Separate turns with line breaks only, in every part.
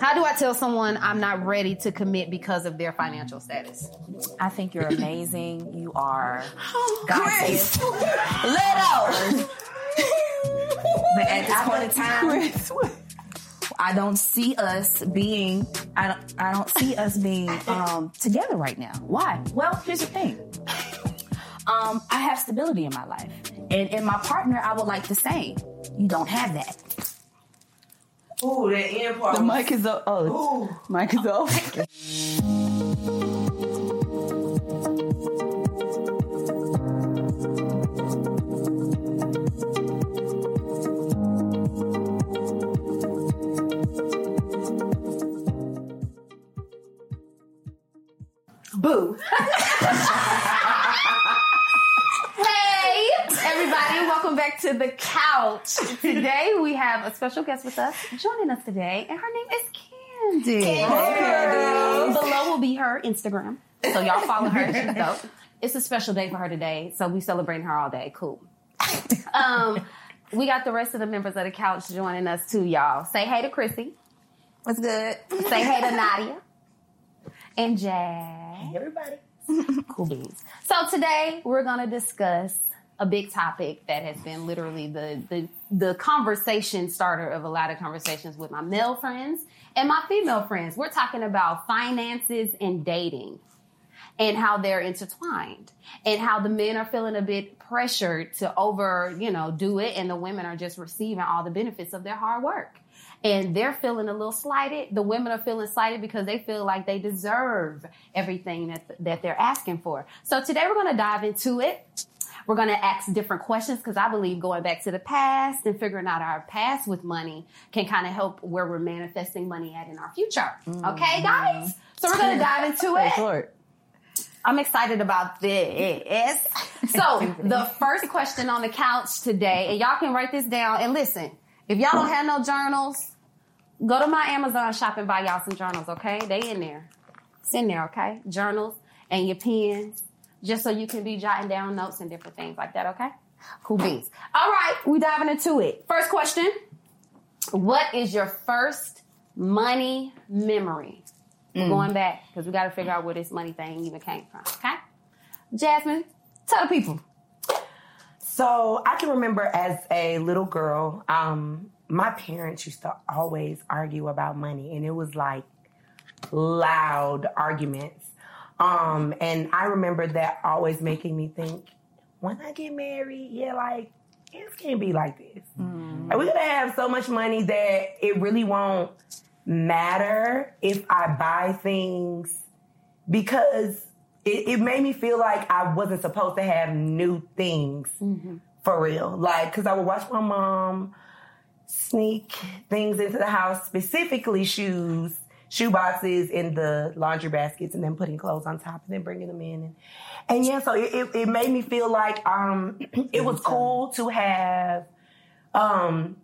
How do I tell someone I'm not ready to commit because of their financial status?
I think you're amazing. You are
Oh,
gift. But at this point in time, I don't see us being. I don't. I don't see us being um, together right now. Why? Well, here's the thing. Um, I have stability in my life, and in my partner, I would like the same. You don't have that.
Ooh, that end part.
The mic is up. Oh, mic is off.
Boo. hey, everybody, welcome back to the couch. Today we have a special guest with us joining us today, and her name is Candy. Below will be her Instagram, so y'all follow her. She's dope. It's a special day for her today, so we celebrating her all day. Cool. Um, we got the rest of the members of the couch joining us too, y'all. Say hey to Chrissy.
What's good?
Say hey to Nadia and Jazz.
Everybody.
Cool beans. So today we're gonna discuss a big topic that has been literally the the the conversation starter of a lot of conversations with my male friends and my female friends. We're talking about finances and dating and how they're intertwined and how the men are feeling a bit pressured to over, you know, do it and the women are just receiving all the benefits of their hard work. And they're feeling a little slighted. The women are feeling slighted because they feel like they deserve everything that, that they're asking for. So today we're going to dive into it. We're going to ask different questions because I believe going back to the past and figuring out our past with money can kind of help where we're manifesting money at in our future. Okay, mm-hmm. guys? So we're going to dive into it.
Short.
I'm excited about this. So, the first question on the couch today, and y'all can write this down and listen. If y'all don't have no journals, go to my Amazon shop and buy y'all some journals, okay? They in there. It's in there, okay? Journals and your pens, just so you can be jotting down notes and different things like that, okay? Cool beans. All right, we diving into it. First question. What is your first money memory? We're going back because we got to figure out where this money thing even came from. Okay, Jasmine, tell the people.
So I can remember as a little girl, um, my parents used to always argue about money, and it was like loud arguments. Um, and I remember that always making me think, when I get married, yeah, like it can't be like this. Like, we're gonna have so much money that it really won't matter if I buy things because it, it made me feel like I wasn't supposed to have new things for real. Like, cause I would watch my mom sneak things into the house, specifically shoes, shoe boxes in the laundry baskets and then putting clothes on top and then bringing them in. And, and yeah, so it, it, it made me feel like, um, it was cool to have, um,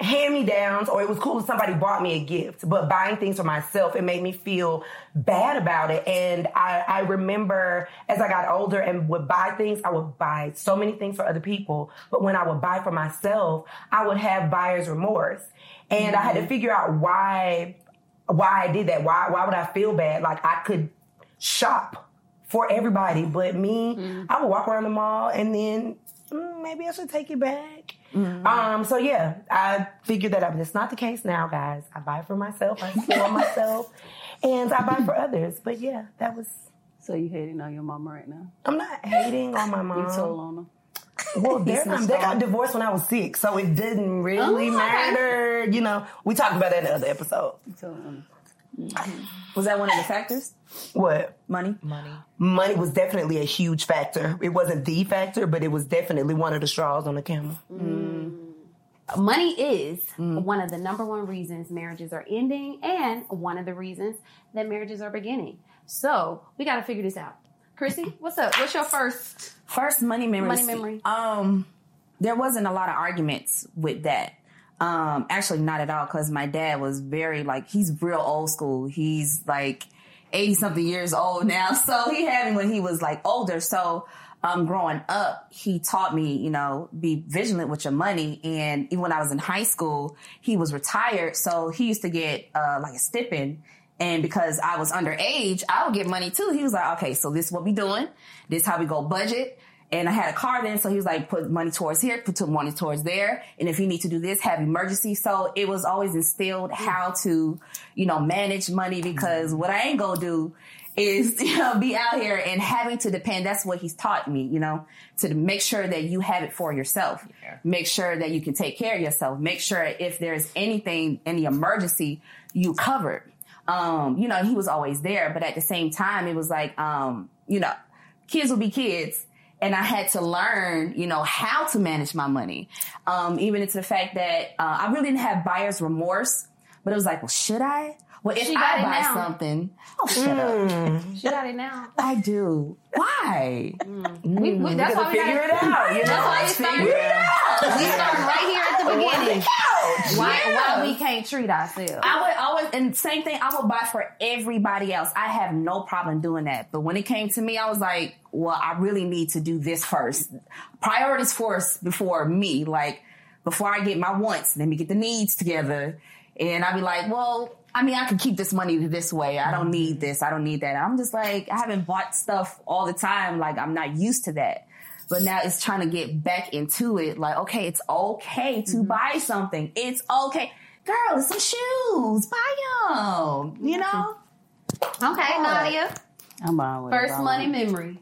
hand me downs or it was cool if somebody bought me a gift, but buying things for myself, it made me feel bad about it. And I, I remember as I got older and would buy things, I would buy so many things for other people. But when I would buy for myself, I would have buyer's remorse. And I had to figure out why, why I did that. Why, why would I feel bad? Like I could shop for everybody, but me, I would walk around the mall and then mm, maybe I should take it back. Um, so yeah, I figured that out. But it's not the case now, guys. I buy for myself, I spoil myself, and I buy for others. But yeah, that was.
So you hating on your mama right now?
I'm not hating on my mom.
You told on her.
Well, their time, they got divorced when I was six, so it didn't really
Oh, okay.
matter. You know, we talked about that in the other episode.
You told
Was that one of the factors?
What?
Money.
Money.
Money was definitely a huge factor. It wasn't the factor, but it was definitely one of the straws on the camel.
Money is
Mm.
one of the number one reasons marriages are ending and one of the reasons that marriages are beginning. So we got to figure this out. Chrissy, what's up? What's your first?
First money memory.
Money memory.
Um, there wasn't a lot of arguments with that. Um, actually, not at all, because my dad was very like he's real old school. He's like eighty something years old now, so he had me when he was like older. So, um, growing up, he taught me, you know, be vigilant with your money. And even when I was in high school, he was retired, so he used to get uh, like a stipend. And because I was underage, I would get money too. He was like, okay, so this is what we doing. This how we go budget. And I had a car then, so he was like, put money towards here, put money towards there. And if you need to do this, have emergency. So it was always instilled how to, you know, manage money because what I ain't gonna do is, you know, be out here and having to depend. That's what he's taught me, you know, to make sure that you have it for yourself. Make sure that you can take care of yourself. Make sure if there's anything, any emergency, you covered. Um, you know, he was always there, but at the same time, it was like, um, you know, kids will be kids. And I had to learn, you know, how to manage my money. Um, even into the fact that uh, I really didn't have buyer's remorse, but it was like, well, should I? Well, if
She got
I buy
now.
something, oh, shut up.
She got it now.
I do. Why?
We, we, that's why we
figure
gotta,
it out. You
That's
know,
why we start.
Figure it out.
We start right here at the beginning. Why,
Yeah.
why we can't treat ourselves?
I would always, and same thing, I would buy for everybody else. I have no problem doing that. But when it came to me, I was like, well, I really need to do this first. Priorities first before me. Like, before I get my wants, let me get the needs together. And I'd be like, well, I mean, I can keep this money this way. I don't need this. I don't need that. I'm just like, I haven't bought stuff all the time. Like, I'm not used to that. But now it's trying to get back into it. Like, okay, it's okay to buy something. It's okay. Girl, it's some shoes. Buy them. You know?
Okay, Nadia.
I'm buying whatever.
First money
want.
memory.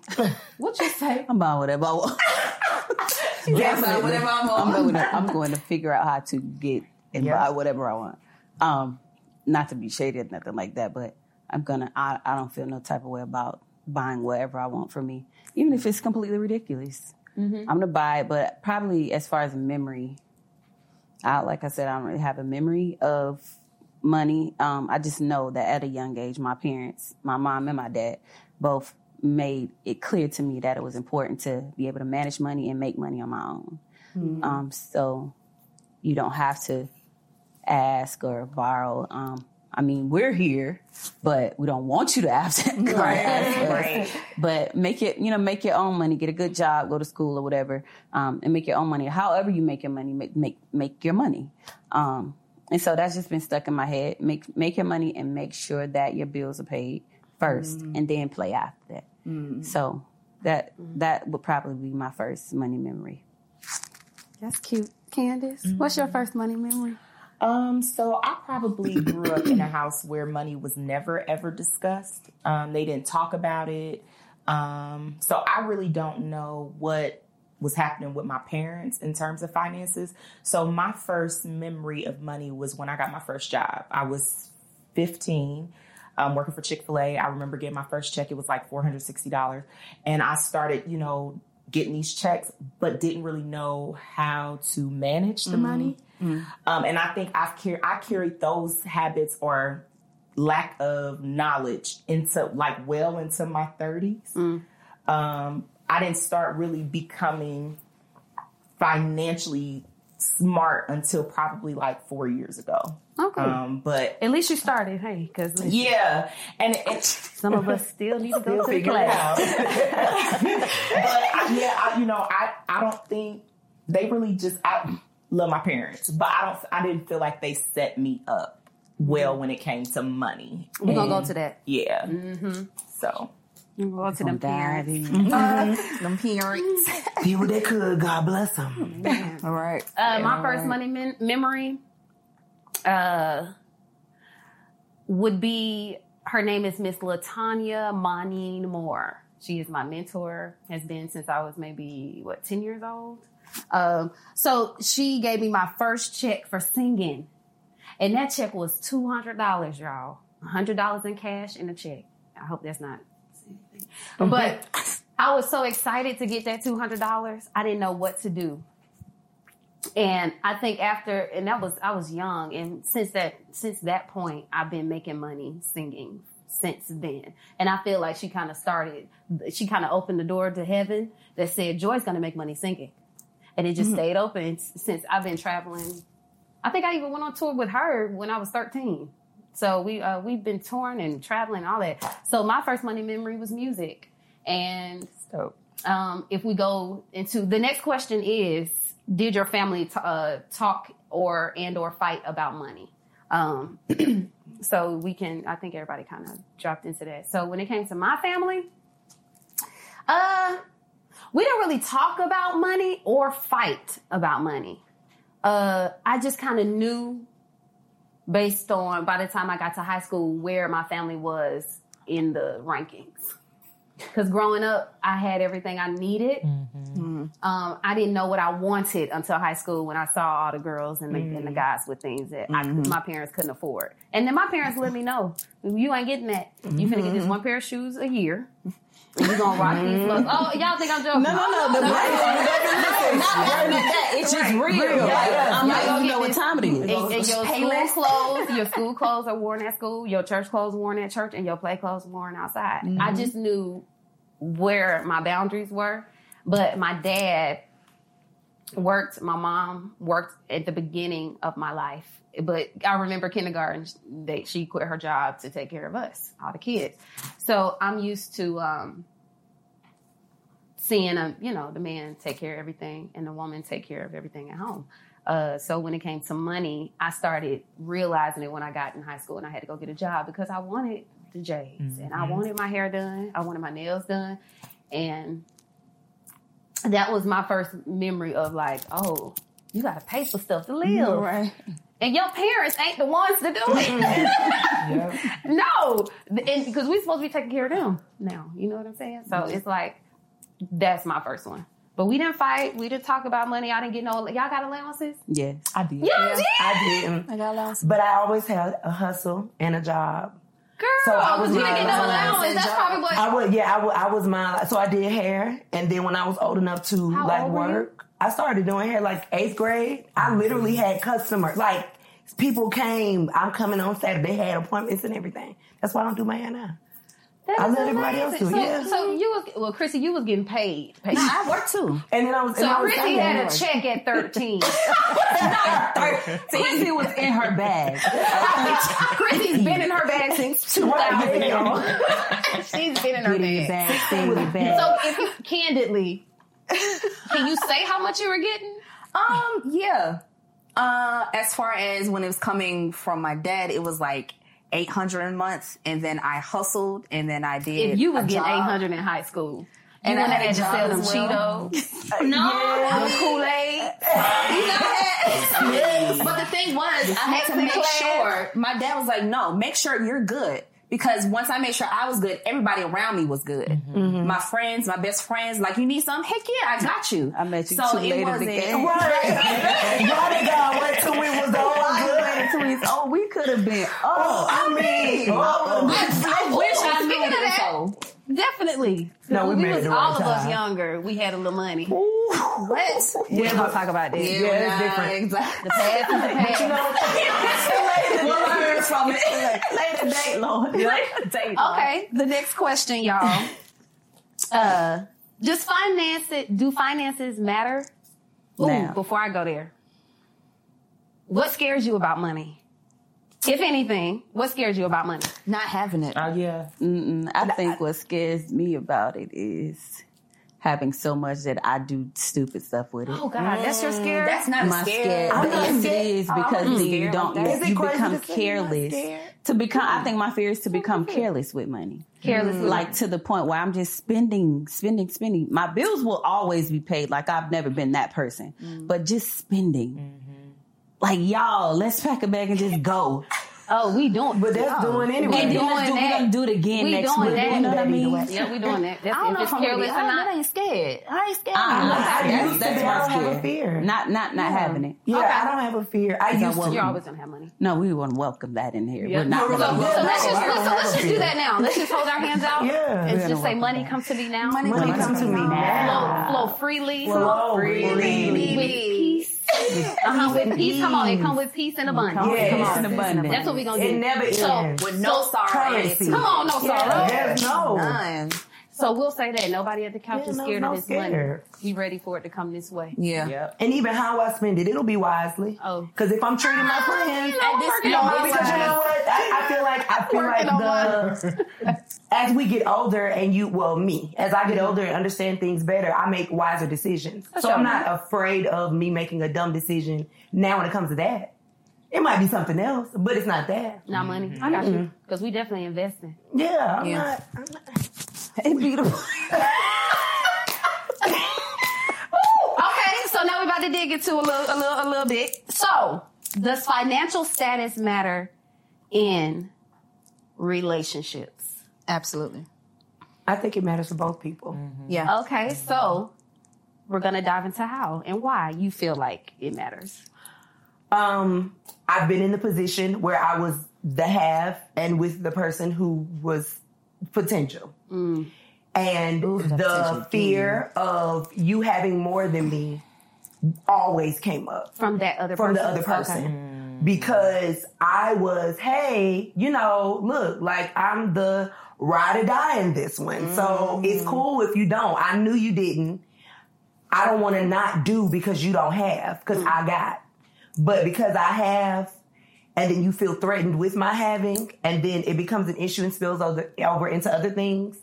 what you say?
I'm buying whatever I want.
Definitely. Whatever I'm
I'm going, to, I'm going to figure out how to get and
Yeah.
buy whatever I want. Um, not to be shady or nothing like that, but I'm gonna. I, I don't feel no type of way about buying whatever I want for me, even if it's completely ridiculous. I'm gonna buy it, but probably as far as memory, I like I said, I don't really have a memory of money. Um, I just know that at a young age, my parents, my mom and my dad, both made it clear to me that it was important to be able to manage money and make money on my own. Um, so you don't have to ask or borrow. Um, I mean, we're here, but we don't want you to have to come ask us.
right.
But make it, you know, make your own money, get a good job, go to school or whatever, um, and make your own money. However you make your money, make make make your money. Um, and so that's just been stuck in my head. Make make your money and make sure that your bills are paid first, and then play after that. So that that would probably be my first money memory.
That's cute. Candace, what's your first money memory?
Um, so I probably grew up in a house where money was never ever discussed. Um, they didn't talk about it. Um, so I really don't know what was happening with my parents in terms of finances. So my first memory of money was when I got my first job. I was 15. Um, working for Chick fil A. I remember getting my first check. It was like $460. And I started, you know, getting these checks, but didn't really know how to manage the money. Um, and I think I've car- I carried those habits or lack of knowledge into like well into my 30s. Um, I didn't start really becoming financially smart until probably like four years ago.
Okay.
Um, but
At least you started, hey, because
yeah, and, and
some of us still need to go to the class.
but yeah, I, you know, I I don't think they really just I love my parents, but I don't I didn't feel like they set me up well when it came to money.
We're gonna go to that.
Yeah. So
Go to them parents.
Them parents.
Did what they could. God bless them.
All right.
Uh, my first money men- memory uh, would be her name is Miss Latanya Monine Moore. She is my mentor, has been since I was maybe, what, 10 years old? Um, so she gave me my first check for singing. And that check was $200, y'all. $100 in cash and a check. I hope that's not. But I was so excited to get that $200. I didn't know what to do and I think after, and that was I was young, and since that since that point, I've been making money singing since then. And I feel like she kind of started, she kind of opened the door to heaven that said Joy's going to make money singing, and it just mm-hmm. stayed open since I've been traveling. I think I even went on tour with her when I was thirteen. So we uh, we've been touring and traveling all that. So my first money memory was music, and um, if we go into the next question is did your family t- uh, talk or and or fight about money? Um, so we can i think everybody kind of dropped into that. So when it came to my family uh we don't really talk about money or fight about money. Uh i just kind of knew based on by the time i got to high school where my family was in the rankings because growing up, I had everything I needed. Mm-hmm. Um, I didn't know what I wanted until high school when I saw all the girls and the, and the mm. guys with things that I, mm-hmm. my parents couldn't afford. And then my parents let me know, you ain't getting that. You finna get this mm-hmm. one pair of shoes a year. And you gonna rock these mm-hmm. looks. Oh, y'all think I'm joking? No, no, no.
It's just real. I'm like, you know what time it is.
And, and your school clothes, your school clothes are worn at school, your church clothes worn at church, and your play clothes worn outside. I mm-hmm. just knew where my boundaries were. But my dad worked, my mom worked at the beginning of my life. But I remember kindergarten, that she quit her job to take care of us, all the kids. So I'm used to um, seeing a you know the man take care of everything and the woman take care of everything at home. Uh, so when it came to money, I started realizing it when I got in high school and I had to go get a job because I wanted the J's and I wanted my hair done, I wanted my nails done, and that was my first memory of like, oh, you got to pay for stuff to live,
Right.
And your parents ain't the ones to do it. no, because we're supposed to be taking care of them now. You know what I'm saying? So it's like that's my first one. But we didn't fight. We didn't talk about money. I didn't get no. Y'all got allowances?
Yes.
I did.
Y'all did,
I didn't. Mm.
I got lost.
But I always had a hustle and a job.
girl.
So I was
you didn't get no
allowance
allowance. That's
job.
probably what.
I would, yeah, I would, I was my, so I did hair. And then when I was old enough to
How
like
old were you?
work, I started doing hair like eighth grade. I mm-hmm. literally had customers, like people came, I'm coming on Saturday, they had appointments and everything. That's why I don't do my hair now.
That's
I let everybody else do it,
So,
yeah.
so you was well, Chrissy, you was getting paid. paid.
I worked too.
And then I was, and
So
I was
Chrissy had a check at 13.
Quincy was in her bag.
Chrissy's been in her bag since two thousand. She's been in her bag.
bag, stay in your bag.
So if you candidly, can you say how much you were getting?
Um, yeah. Uh, as far as when it was coming from my dad, it was like 800 a month. And then I hustled and then I did.
If you was
a
getting 800 in high school,
And
you
I
wouldn't
had
have
a
had to
job
sell them
as well.
Cheetos.
No,
the Kool-Aid.
but the thing was, I had to make sure. My dad was like, "No, make sure you're good." Because once I made sure I was good, everybody around me was good.
Mm-hmm.
My friends, my best friends, like, you need some? Heck yeah, I got you.
I met you
so
too
it
late in the
wasn't-
game.
Right. Why did God wait till we was all good?
Oh, we could have been. Oh,
I mean, oh,
I wish I knew
Speaking of
that.
That,
Definitely.
No, we
When
made it
was
the
all
right
of us
time.
younger. We had a little money.
what?
We ain't gonna talk about that.
Yeah, it's different.
Exactly.
The past is the past.
we'll learn from it.
later date, Lord. Later date. Lord.
Okay, the next question, y'all. Uh, does finance it? Do finances matter? Ooh,
Now.
before I go there, what scares you about money? If anything, what scares you about money?
Not having it.
Oh yeah.
Mm-mm. I think what scares me about it is having so much that I do stupid stuff with it.
Oh God, that's your mm. scare.
That's not
my
a scare.
scared.
I'm not
Yes, it
scared.
is because
not
then you don't.
like that.
Is it
You become
to say you're not
careless. To become, I think my fear is to become careless with money.
careless. with
mm.
Like
to the point where I'm just spending, spending, spending. My bills will always be paid. Like I've never been that person, mm. but just spending. Mm-hmm. Like y'all, let's pack a bag and just go.
oh, we doing.
But that's doing anyway.
And then
doing
let's do, we're
that.
gonna do it again
We
next
doing
week.
that.
You know what I
That
mean?
Yeah, we doing that. That's,
I don't know if I'm
careless
I,
or
that
not.
ain't scared. I ain't scared.
Uh-uh.
I
That's-
used to
that's
be, I don't have a fear.
Not not not having it.
Yeah,
Okay.
I don't have a fear. I used to.
You're always gonna have money.
No, we wouldn't welcome that in here.
Yeah.
We're not.
So,
gonna
so let's just
I don't
so let's just do that now. Let's just hold our hands out.
Yeah.
and just say money come to me now.
Money
Money
comes
come to me now.
flow freely.
Flow freely.
Peace. Uh-huh, with peace. Come on, it come with peace and abundance.
Yes.
Come
Peace
on.
and abundance.
That's what we're gonna do.
It never
so,
ends.
With no sorrow.
Come on, no sorrow.
Yes, no.
None.
So we'll say that nobody at the couch
Yeah,
is scared
no
of this
scared.
money. Be ready for it to come this way.
Yeah.
Yep.
And even how I spend it, it'll be wisely.
Oh.
Because if I'm treating my ah, friends,
I'm
this
working
no,
on my
because you know what? I, I feel like I feel
working
like
on
the as we get older and you well me as I get mm-hmm. older and understand things better, I make wiser decisions. so I'm not afraid of me making a dumb decision now when it comes to that. It might be something else, but it's not that.
Not money. Mm-hmm. I got you. Because we definitely investing.
Yeah, I'm
Yeah.
not. I'm not.
It's beautiful.
Okay, so now we're about to dig into a little, a little, a little bit. So, does financial status matter in relationships?
Absolutely.
I think it matters for both people.
Yeah.
Okay, so we're gonna dive into how and why you feel like it matters.
Um, I've been in the position where I was the have and with the person who was potential. And the fear of you having more than me always came up
From that other
from
person.
the other person.
Okay.
Because I was, hey, you know, look, like I'm the ride or die in this one. So it's mm. cool if you don't. I knew you didn't. I don't want to not do because you don't have, because mm. I got. But because I have, and then you feel threatened with my having, and then it becomes an issue and spills over, over into other things,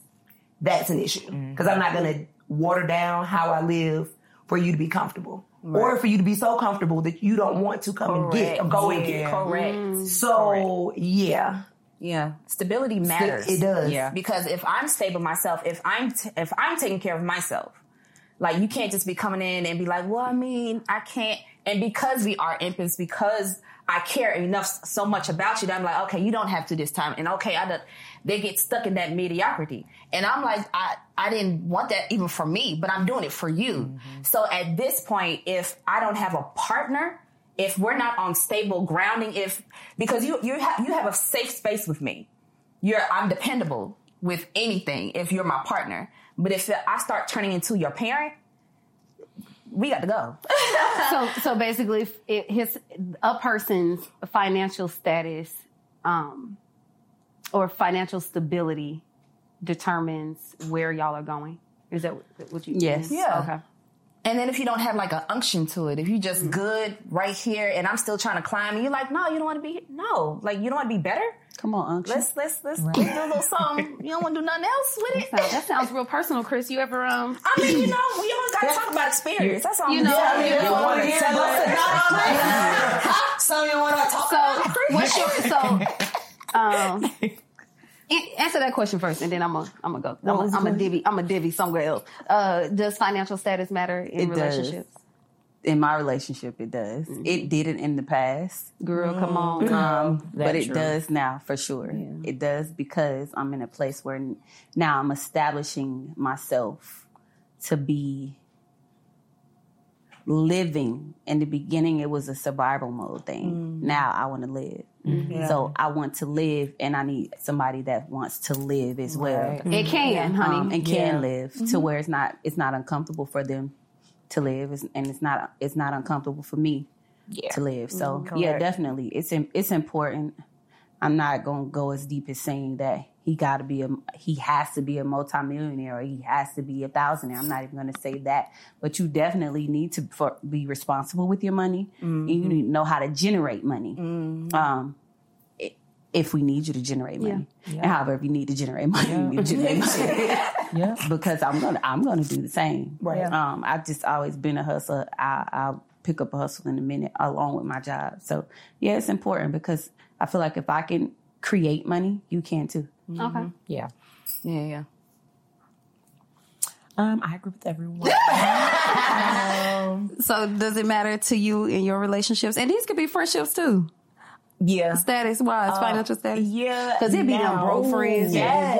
that's an issue. Mm-hmm. Because I'm not going to water down how I live for you to be comfortable. Or for you to be so comfortable that you don't want to come and get or go and get.
Correct. Mm.
So, yeah.
Yeah, stability matters.
it does.
Yeah.
because if I'm stable myself, if I'm t- if I'm taking care of myself, like you can't just be coming in and be like, well, I mean, I can't. And because we are infants, because I care enough so much about you that I'm like, okay, you don't have to this time, and okay, I don't. They get stuck in that mediocrity, and I'm like, I I didn't want that even for me, but I'm doing it for you. Mm-hmm. So at this point, if I don't have a partner, if we're not on stable grounding, if because you you have you have a safe space with me, you're I'm dependable with anything if you're my partner. But if I start turning into your parent, we got to go.
so so basically if it, his a person's financial status um or financial stability determines where y'all are going is that what you
Yes.
Yeah.
okay
And then if you don't have like an unction to it, if you just good right here and I'm still trying to climb, and you're like, no, you don't want to be no, like you don't want to be better.
Come on, Uncle.
Let's let's let's, let's do a little something. You don't want to do nothing else with it.
so that sounds real personal chris you ever um
I mean, you know, we always got to talk about experience. That's all.
You
I'm
know,
saying.
you know,
So you want to talk?
so what's your so um answer that question first and then i'm gonna i'm gonna go i'm
was
gonna divvy i'm gonna divvy somewhere else uh does financial status matter in
It does.
relationships
in my relationship, it does. It didn't in the past.
girl come on
Um, but it
true.
does now for sure. It does because I'm in a place where now I'm establishing myself to be living. In the beginning, it was a survival mode thing. Mm. Now I want to live. Mm-hmm. So I want to live, and I need somebody that wants to live as well,
it mm-hmm. can honey.
Um, and can
Yeah.
live to mm-hmm. where it's not it's not uncomfortable for them to live, it's, and it's not it's not uncomfortable for me to live. So yeah, definitely, it's im- it's important. I'm not gonna go as deep as saying that he got to be a he has to be a multimillionaire or he has to be a thousandaire. I'm not even gonna say that, but you definitely need to for, be responsible with your money. And you need to know how to generate money. Um, if we need you to generate money, and however, if you need to generate money, you generate money. Yeah, because I'm gonna I'm gonna do the same.
Right.
Um, I've just always been a hustler. I, I'll pick up a hustle in a minute along with my job. So yeah, it's important because I feel like if I can create money, you can too.
Okay. Mm-hmm.
Yeah.
Yeah, yeah.
Um, I agree with everyone.
Um, so does it matter to you in your relationships? And these could be friendships too.
yeah.
Status wise, uh, financial status.
Yeah.
Cause it'd be them broke friends.
Yes.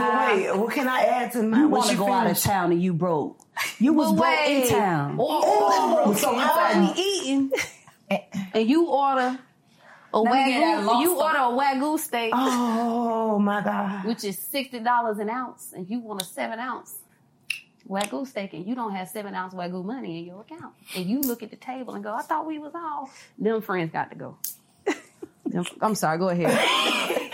But wait, what can I add to my?
You
what
want to
you
go out of town and you broke. You was broke in town.
Oh, so
I
I,
be eating, and you order a
me get that
wagyu. You order a wagyu steak,
oh my god.
Which is sixty dollars an ounce, and you want a seven ounce wagyu steak, and you don't have seven ounce wagyu money in your account, and you look at the table and go, "I thought we was all." Them friends got to go. Them- I'm sorry. Go ahead.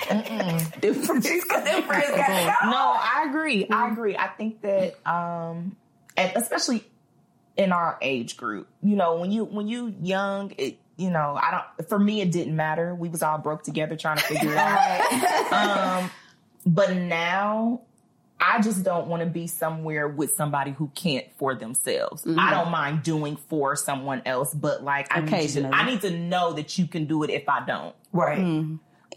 No, I agree. I agree. I think that, um, especially in our age group, you know, when you when you young, it you know, I don't. For me, it didn't matter. We was all broke together trying to figure it out. um, but now. I just don't want to be somewhere with somebody who can't for themselves. I don't mind doing for someone else, but like I need, to, I need to know that you can do it if I don't
Right.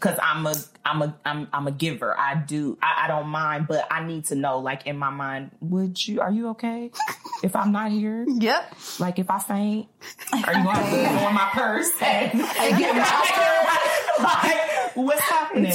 Because I'm a I'm a I'm I'm a giver. I do I, I don't mind, but I need to know like in my mind, would you are you okay if I'm not here?
Yep.
Like if I faint, are you gonna put on my purse and, and get my like what's happening?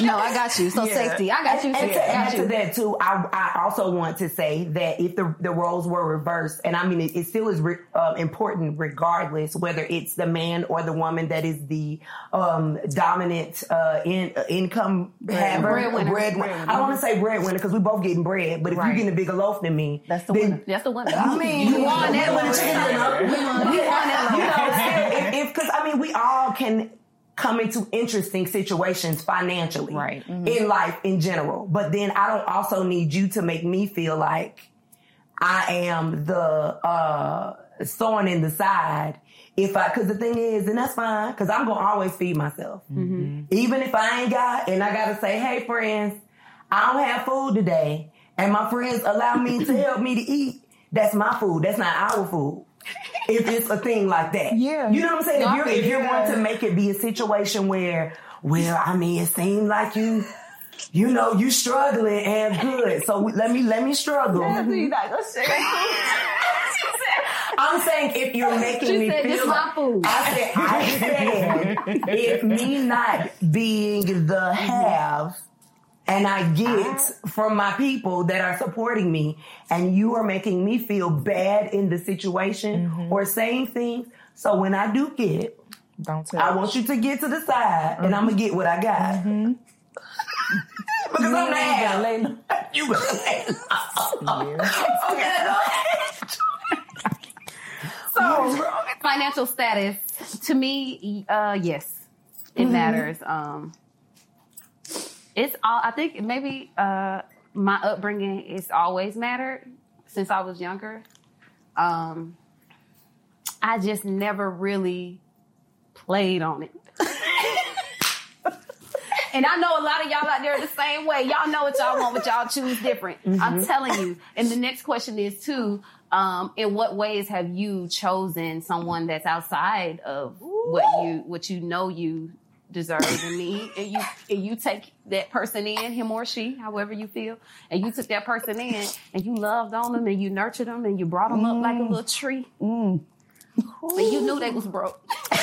No, I got you. So
Yeah.
safety. I got you.
And
sis.
to
I
add
got
to that too, I, I also want to say that if the the roles were reversed, and I mean it, it still is re, uh, important regardless whether it's the man or the woman that is the um, dominant uh, in, uh, income haver,
Breadwinner.
breadwinner. I don't want to say breadwinner because we both getting bread, but if
Right.
you're getting a bigger loaf than me,
That's the
then-
winner.
That's the one.
I mean,
you won that one.
You know, if because I mean, we all can come into interesting situations financially,
Right. Mm-hmm.
in life in general. But then I don't also need you to make me feel like I am the uh thorn in the side. If I, cause the thing is, and that's fine, cause I'm gonna always feed myself. Mm-hmm. Mm-hmm. Even if I ain't got, and I gotta say, hey friends, I don't have food today, and my friends allow me to help me to eat. That's my food. That's not our food. If it's a thing like that,
Yeah.
you know what I'm saying. If you're if you're
Yeah.
going to make it be a situation where, well, I mean, it seemed like you, you know, you struggling and good. So we, let me let me struggle. Mm-hmm. I'm saying if you're making
She
me
said,
feel
"This
like,
my food."
I said, I said, if me not being the have, and I get ah. from my people that are supporting me, and you are making me feel bad in the situation mm-hmm. or saying things. So when I do get it,
Don't tell.
I want you to get to the side, and I'm gonna mm-hmm. get what I got. Mm-hmm. because I'm the have. You gonna lay low. Okay. So,
financial status to me uh yes it matters um it's all i think maybe uh my upbringing it's always mattered since i was younger um i just never really played on it And I know a lot of y'all out there the same way. Y'all know what y'all want, but y'all choose different. I'm telling you. And the next question is too, um, in what ways have you chosen someone that's outside of what you what you know you deserve and need, and you and you take that person in, him or she, however you feel, and you took that person in, and you loved on them, and you nurtured them, and you brought them up like a little tree, mm. and you knew they was broke.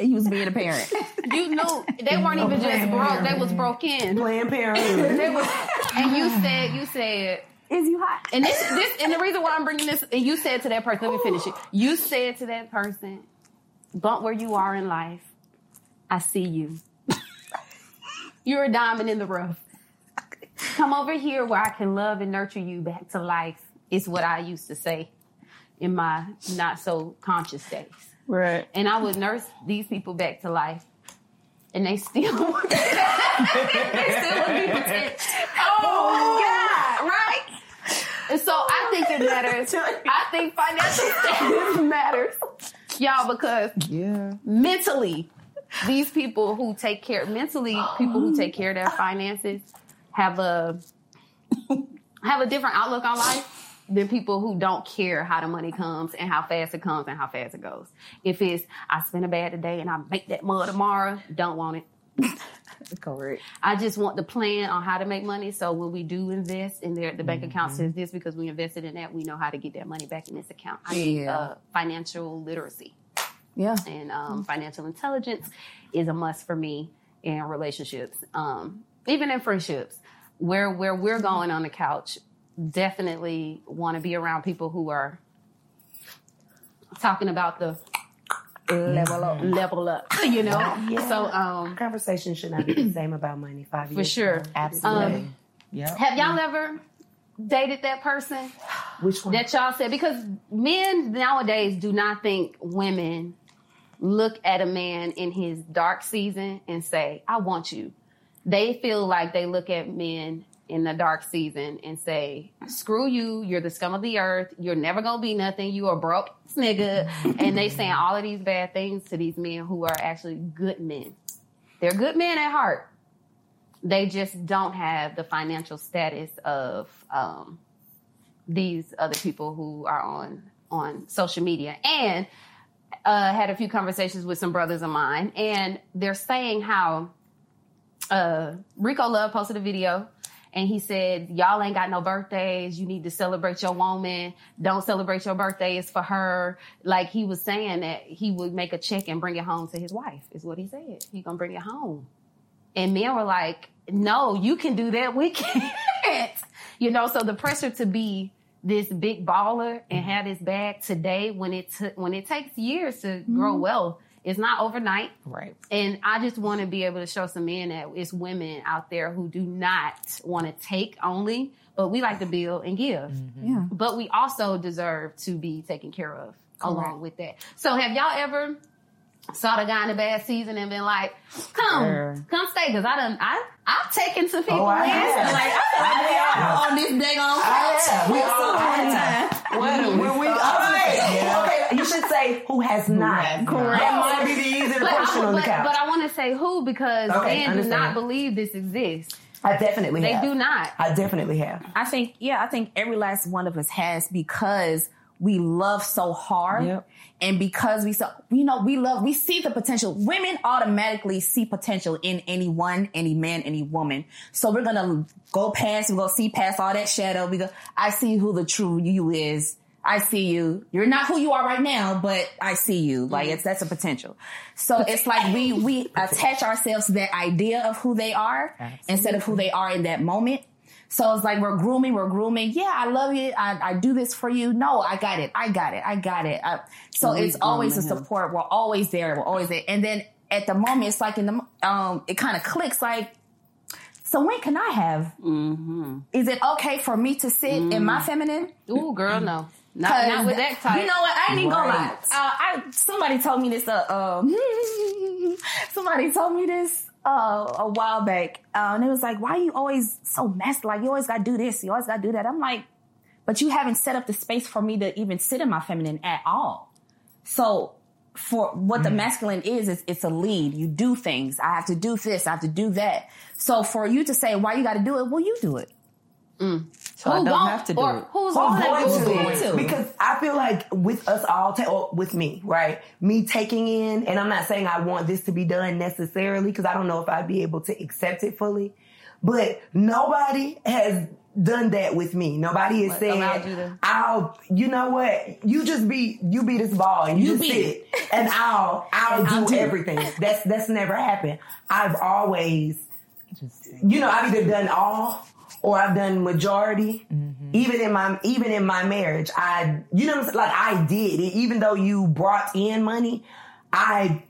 You was being a parent.
You knew they weren't even just broke; they was broken.
Planned Parenthood.
They was, and you said, you said,
Is you hot?
and this, this, and the reason why I'm bringing this, and you said to that person, let me finish it. You said to that person, bump where you are in life. I see you. You're a diamond in the rough. Come over here where I can love and nurture you back to life. Is what I used to say in my not so conscious days.
Right.
And I would nurse these people back to life. And they still, they still would be pretend. Oh, God, right? And so I think it matters. I think financial status matters. Y'all, because
Yeah.
mentally, these people who take care, mentally, people who take care of their finances have a have a different outlook on life than people who don't care how the money comes and how fast it comes and how fast it goes. If it's I spend a bad today and I make that mud tomorrow, don't want it.
Correct.
I just want the plan on how to make money. So when we do invest in there, the bank account
Mm-hmm.
says this because we invested in that, we know how to get that money back in this account. I need
Yeah.
uh, financial literacy
Yeah.
and um, financial intelligence is a must for me in relationships, um, even in friendships. Where where we're going on the couch, definitely want to be around people who are talking about the
Level up.
level up, you know. So um,
Conversation should not be the same about money five years.
for sure,
ago.
Absolutely.
Um,
yeah.
have y'all ever dated that person?
Which one?
that y'all said because men nowadays do not think women look at a man in his dark season and say, I want you. They feel like they look at men in the dark season and say, screw you, you're the scum of the earth, you're never gonna be nothing, you are broke nigga. and they saying all of these bad things to these men who are actually good men. They're good men at heart. They just don't have the financial status of um, these other people who are on on social media and uh, had a few conversations with some brothers of mine and they're saying how uh, rico love posted a video and he said y'all ain't got no birthdays. You need to celebrate your woman. Don't celebrate your birthday. It's for her. Like he was saying that he would make a check and bring it home to his wife is what he said. He gonna bring it home. And men were like, no, you can do that. We can't. You know, so the pressure to be this big baller and mm-hmm. have this bag today when it t- when it takes years to grow mm-hmm. wealth, it's not overnight.
Right.
And I just want to be able to show some men that it's women out there who do not want to take only, but we like to build and give. Mm-hmm.
Yeah.
But we also deserve to be taken care of along with that. So have y'all ever saw the guy in a bad season and been like, come,
Sure.
come stay, because I done I I've taken some people
Oh, I
in.
have.
Like,
I
On this day on
have. We all
time.
When we, all right. Okay, you should say who has not.
has.
Correct. That might be the easier question on the
but,
couch.
but I want to say who because
Okay,
men do not believe this exists.
I definitely have.
They
have.
do not.
I definitely have.
I think, yeah, I think every last one of us has because we love so hard.
Yep.
And because we so, you know, we love, we see the potential. Women automatically see potential in anyone, any man, any woman. So we're going to go past, we're going to see past all that shadow. We go, I see who the true you is. I see you. You're not who you are right now, but I see you. Like mm-hmm. it's, that's a potential. So it's like we, we attach ourselves to that idea of who they are instead of who they are in that moment. So it's like we're grooming, we're grooming. Yeah, I love you. I, I do this for you. No, I got it. I got it. I got it. I, so it's always a
grooming him.
support. We're always there. We're always there. And then at the moment, it's like in the um, it kind of clicks. Like, so when can I have?
Mm-hmm.
Is it okay for me to sit in my feminine?
Ooh, girl, no. Not, not with that type.
You know what? I ain't even gonna lie. Uh, I somebody told me this. Uh, um, somebody told me this uh, a while back, uh, and it was like, "Why are you always so messed? Like you always got to do this, you always got to do that." I'm like, "But you haven't set up the space for me to even sit in my feminine at all." So. For what the masculine is, is it's a lead. You do things. I have to do this. I have to do that. So for you to say why you got to do it, well, you do it. Mm.
So I don't have to do
or
it.
Who's
Who's
on
going
that?
to?
going to?
Because I feel like with us all, ta- or with me, right? Me taking in, and I'm not saying I want this to be done necessarily because I don't know if I'd be able to accept it fully. But nobody has done that with me. Nobody has said,
allowed you
"I'll," you know what? You just be, you be this ball, and you,
You
just sit, and I'll, I'll
I'll
do
do.
everything. That's that's never happened. I've always you know, I've either done all or I've done majority. Mm-hmm. Even in my even in my marriage, I you know what I'm saying? Like I did it. Even though you brought in money, I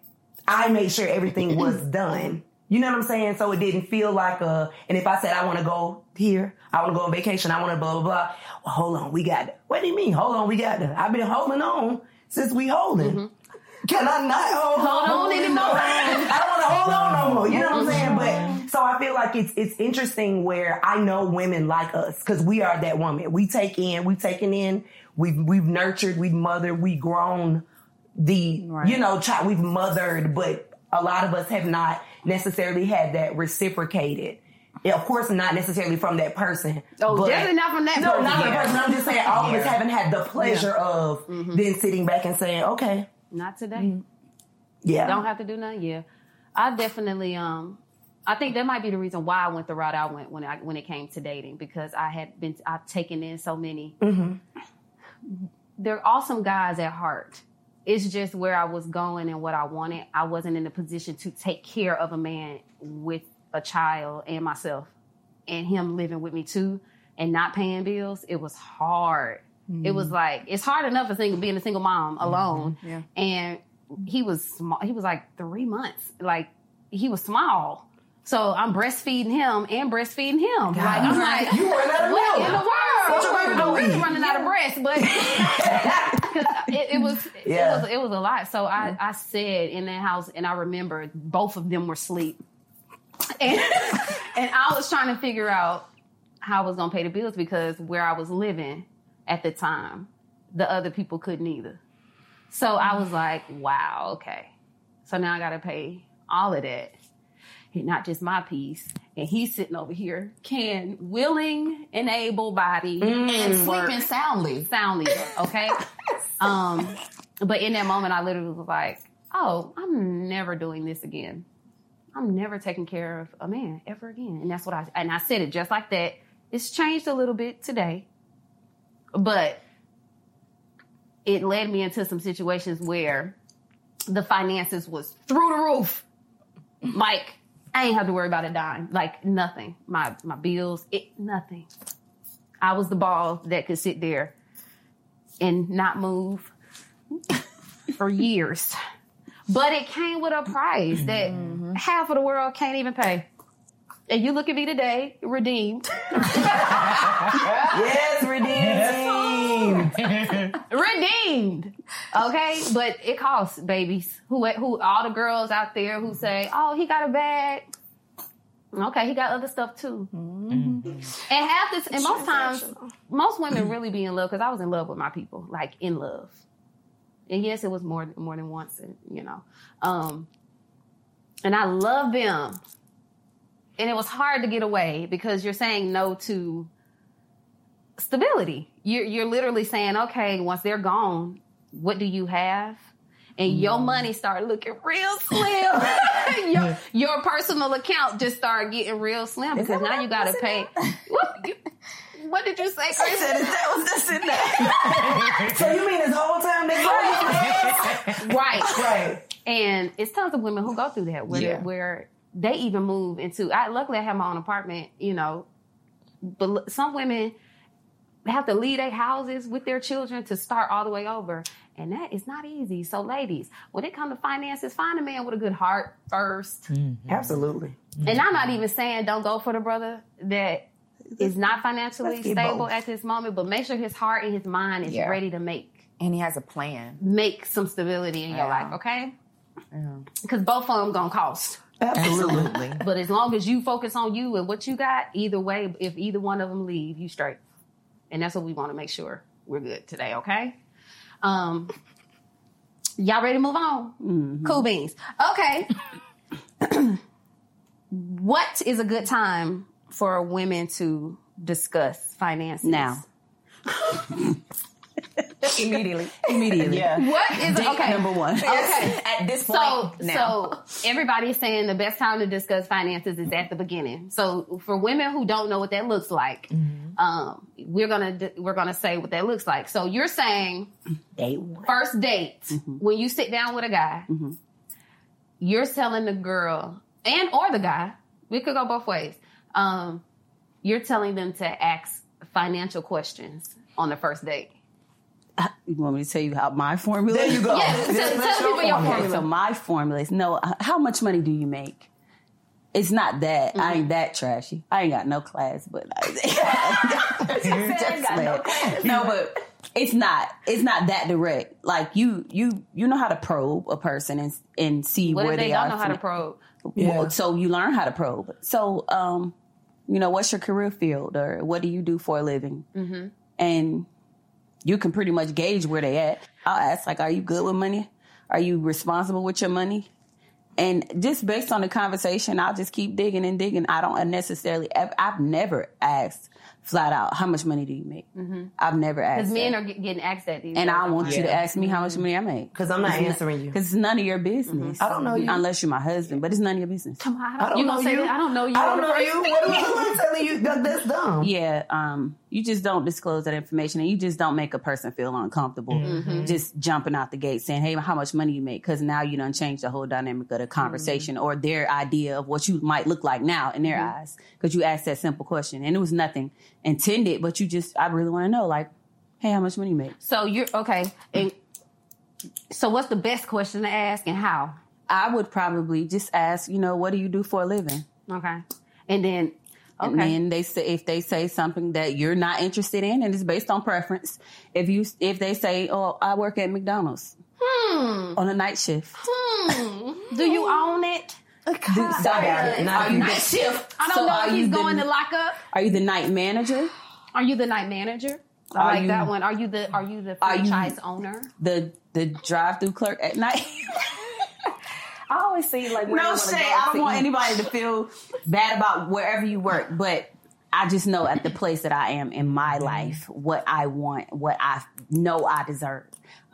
I made sure everything was done. You know what I'm saying? So it didn't feel like a and if I said I want to go here, I want to go on vacation, I want to blah blah blah. Well, hold on, we got it. What do you mean? Hold on, we got it. I've been holding on since we holding. Mm-hmm. Can I not hold,
Hold on anymore.
I don't want to hold on no more. You know what I'm saying? But so I feel like it's it's interesting where I know women like us because we are that woman. We take in, we've taken in, we've we've nurtured, we've mothered, we've grown the you know child we've mothered, but a lot of us have not necessarily had that reciprocated. Yeah, of course, not necessarily from that person.
Oh,
but-
definitely not from that person.
No,
person.
not from
Yeah.
person. I'm just saying, I of
us
haven't had the pleasure of
Mm-hmm.
then sitting back and saying, okay,
Not today.
yeah,
Don't have to do nothing. Yeah, I definitely. Um, I think that might be the reason why I went the route I went when I when it came to dating because I had been I've taken in so many. They're awesome guys at heart. It's just where I was going and what I wanted. I wasn't in a position to take care of a man with a child and myself, and him living with me too, and not paying bills. It was hard. It was mm-hmm. like it's hard enough a single being a single mom mm-hmm. alone,
Yeah.
and he was small. He was like three months. Like he was small. So I'm breastfeeding him and breastfeeding him. Like I'm like,
you run out of
what
milk.
in the world?
What your baby
I'm really running out of breast, but 'cause it, it was
Yeah.
it was it was a lot. So I I said in that house, and I remember both of them were asleep, and and I was trying to figure out how I was gonna pay the bills because where I was living at the time, the other people couldn't either. So I was like, wow, okay. So now I gotta pay all of that. And not just my piece. And he's sitting over here, can willing and able body
and
work
sleeping soundly.
soundly, okay? um, but in that moment I literally was like, oh, I'm never doing this again. I'm never taking care of a man ever again. And that's what I and I said it just like that. It's changed a little bit today. But it led me into some situations where the finances was through the roof. Like I ain't have to worry about a dime. Like nothing. My my bills, it nothing. I was the ball that could sit there and not move for years. But it came with a price that mm-hmm. half of the world can't even pay. And you look at me today, redeemed.
yes, redeemed.
redeemed. Okay, but it costs, babies. Who who all the girls out there who say, "Oh, he got a bag." Okay, he got other stuff too. And half this, and most times, most women really be in love because I was in love with my people, like in love. And yes, it was more more than once, and you know, um, and I love them. And it was hard to get away because you're saying no to stability. You're you're literally saying, okay, once they're gone, what do you have? And your mm-hmm. money start looking real slim. your, your personal account just start getting real slim because now you got to pay. What, you- what did you say, Chris?
that was just in there.
so you mean this whole time they
right.
right?
And it's tons of women who go through that where
Yeah.
where they even move into. I luckily I have my own apartment, you know, but some women have to leave their houses with their children to start all the way over, and that is not easy. So, ladies, when it comes to finances, find a man with a good heart 1st mm-hmm.
Absolutely.
And I'm not even saying don't go for the brother that is not financially stable
both.
at this moment, but make sure his heart and his mind is
Yeah.
ready to make
And he has a plan.
make some stability in your life, okay? Because both of them gonna cost.
Absolutely.
But as long as you focus on you and what you got, either way, if either one of them leave, you straight. And that's what we want to make sure we're good today, okay? Um, y'all ready to move on? Cool beans. Okay. what is a good time for women to discuss finances?
Now.
Immediately.
Immediately.
yeah.
What is
Date
okay?
number one.
Okay.
At this
So,
point now.
so everybody's saying the best time to discuss finances is at the beginning. So for women who don't know what that looks like, um, we're gonna we're gonna say what that looks like. So you're saying
Day one.
first date when you sit down with a guy, you're telling the girl and or the guy. We could go both ways. Um, you're telling them to ask financial questions on the first date.
You want me to tell you how my formula
There you go.
Yeah,
That's-
tell-
that's
tell people your
formula.
Okay, so my formula is no. uh, How much money do you make? It's not that I ain't that trashy. I ain't got no class, but I'm Just no, but it's not. It's not that direct. Like you, you, you know how to probe a person and and see
What
where
if they
they
don't
are.
know how to
fin-
probe?
Yeah.
Well, So you learn how to probe. So, um, you know, what's your career field or what do you do for a living? Mm-hmm. And you can pretty much gauge where they at. I'll ask, like, are you good with money? Are you responsible with your money? and just based on the conversation, I'll just keep digging and digging. I don't necessarily. I've never asked flat out, how much money do you make? I've never asked.
Because men
that.
are get- getting asked that these
and
days.
I want you to ask me how much money I make.
Because I'm not answering you.
Because it's none of your business.
I don't know you.
Unless you're my husband, but it's none of your business.
Come on, I
I
don't,
don't
you
know
gonna say
you.
that? I don't know you.
I
on
don't know you.
date.
What am I telling you? That, that's dumb.
Yeah, um, you just don't disclose that information and you just don't make a person feel uncomfortable
Mm-hmm.
just jumping out the gate saying, Hey, how much money you make? Because now you done changed the whole dynamic of the conversation
Mm-hmm.
or their idea of what you might look like now in their eyes. Because you asked that simple question and it was nothing intended, but you just, I really want to know, like, Hey, how much money you make?
So you're okay. And so, what's the best question to ask, and how?
I would probably just ask, you know, what do you do for a living?
Okay, and then okay,
And then they say if they say something that you're not interested in and it's based on preference. If you if they say, "Oh, I work at McDonald's hmm. on a night shift," hmm.
do you own it?
Sorry, not
are you
you.
the shift?
I don't
so
know
are
if
you
he's
the,
going to lock up.
Are you the night manager?
Are you the night manager? I
Are
like
you-
that one. Are you the Are you the
Are you-
franchise owner?
The the drive through clerk at night?
I always see like
no
they
shade. I don't want
eat.
anybody to feel bad about wherever you work, but I just know at the place that I am in my life what I want, what I know I deserve.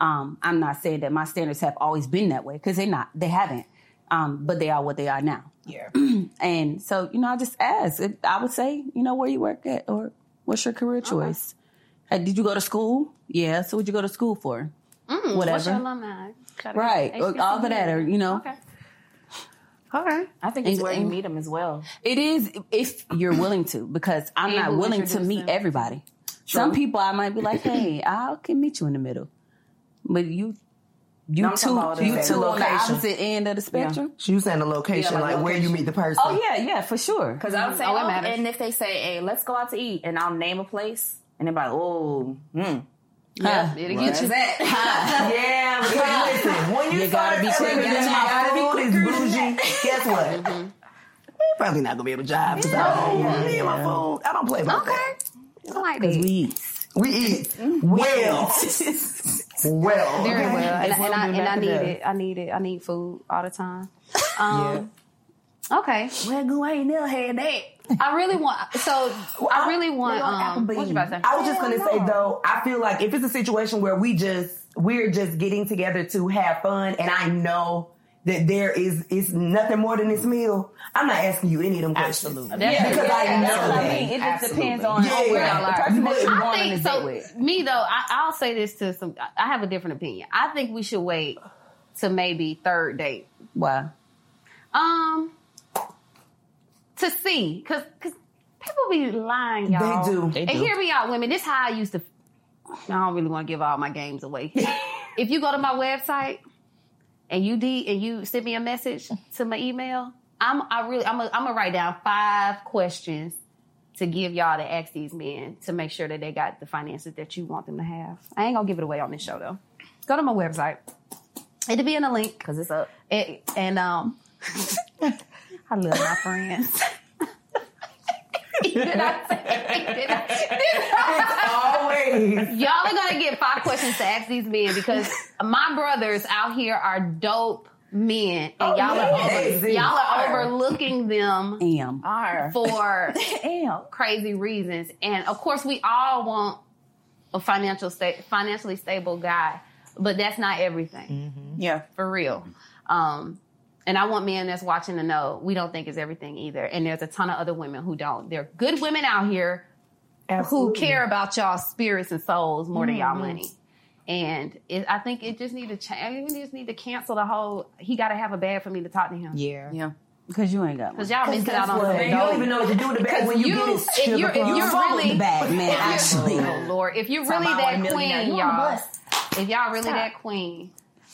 Um, I'm not saying that my standards have always been that way because they're not. They haven't. Um, but they are what they are now.
Yeah.
And so, you know, I just ask. If- I would say, you know, where you work at or what's your career choice? Uh, did you go to school? Yeah. So what'd you go to school for?
What's your
Whatever.
alumni?
Right. Or all of that, or you know,
Okay. Okay.
I think it's
And-
where you meet them as well.
it is if you're willing to, because I'm
And
not willing to meet
them.
everybody. Some people I might be like, hey, I can meet you in the middle, but you. You
No,
two, you two on the
location.
opposite end of the spectrum.
You saying the location,
Yeah, like
like, where you meet the person.
Oh yeah, yeah, for sure.
Because I would say,
Oh,
oh, and if they say, hey, let's go out to eat, and I'll name a place, and they're like, oh, hmm.
Yeah, it'll get you. that."
Yeah, because listen, when you,
You
start
gotta be
telling
quick,
me
gotta be
my food is bougie, guess what?
Mm-hmm.
You're probably not gonna be able to drive because I don't want me and my food. I don't play about
Okay.
that.
I like that.
We eat.
We eat well. Well.
Very
okay?
well, and,
It's
and I and I need it. I need it. I need food all the time. Um, Okay,
Well, go ain't never had that.
I really want. So I really want. Um, what you about to say?
I was just gonna say though, I feel like if it's a situation where we just we're just getting together to have fun, and I know that there is is nothing more than this meal, I'm not asking you any of them questions.
Absolutely.
That's-
because I know
That's what I mean. It just
Absolutely.
depends on
Yeah.
where
Yeah.
the person that you're
I
going on
think
a
so.
date with.
Me though, I, I'll say this to some. I have a different opinion. I think we should wait to maybe third date.
Why?
Um, to see, cause, cause people be lying, y'all.
They do.
They
and
do.
hear me out, women. This is how I used to. I don't really want to give all my games away. if you go to my website and you d and you send me a message to my email, I'm I really I'm gonna I'm gonna write down five questions to give y'all to ask these men to make sure that they got the finances that you want them to have. I ain't gonna give it away on this show though. Go to my website. It'll be in the link
Because it's up.
and, and um, I love my friends. did I say? Did I, did I-
Always.
Y'all are gonna get five questions to ask these men because my brothers out here are dope men, and
Oh,
y'all
yeah,
are over, y'all are overlooking them
Am.
For
Damn.
crazy reasons. And of course, we all want a financial sta- financially stable guy, but that's not everything
Yeah.
for real. Um, and I want men that's watching to know we don't think it's everything either. And there's a ton of other women who don't. There are good women out here who care about y'all spirits and souls more than y'all mm-hmm. money. And it, I think it just need to change. We just need to cancel the whole. He got to have a bag for me to talk to him.
Yeah.
Yeah.
Because you ain't got.
Because y'all missing out on
What?
some
You don't even know what to do with the bag when you,
you-
get it.
if
sugar
you're- if
plums.
you're
Follow
really-
the bag, man. Actually,
Oh Lord, if you're really that queen,
you on the
y'all. If y'all really that queen,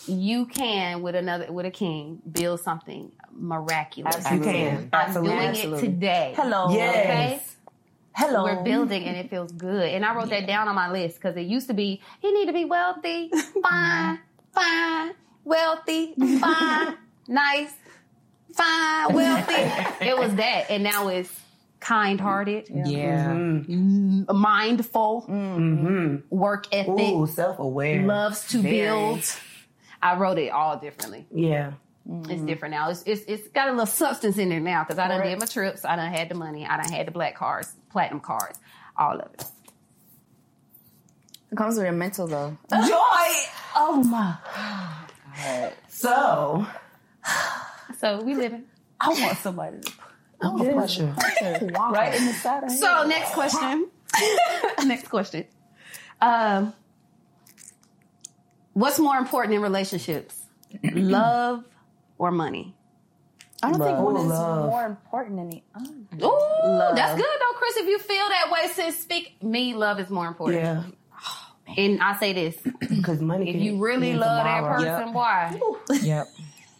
you can with another with a king build something miraculous.
You
Absolutely.
can.
I'm
Absolutely.
doing
Absolutely.
it today.
hello.
Yes.
Okay.
Hello.
We're building and it feels good. And I wrote that down on my list because it used to be he need to be wealthy, fine, fine, wealthy, fine, nice, fine, wealthy. it was that, and now it's kind-hearted,
Yeah. Mm-hmm.
mindful, mm-hmm. work ethic,
Ooh, self-aware.
loves to
Very.
build. I wrote it all differently.
Yeah.
It's different now. It's, it's it's got a little substance in there now because I done did my trips. I done had the money. I done had the black cards, platinum cards, all of it.
It comes with your mental though.
Joy.
Oh my!
So,
So we living.
I want somebody to
no pressure.
right in the side of the
So next question. next question. Um, what's more important in relationships, love or money?
I don't think one oh, is
love.
more important than the other.
Ooh, that's good though, Chris. If you feel that way, sis, speak. Me, love is more important.
Yeah,
And I say this:
because money.
if
can
you really
mean
love that
tomorrow.
person, boy,
Yep.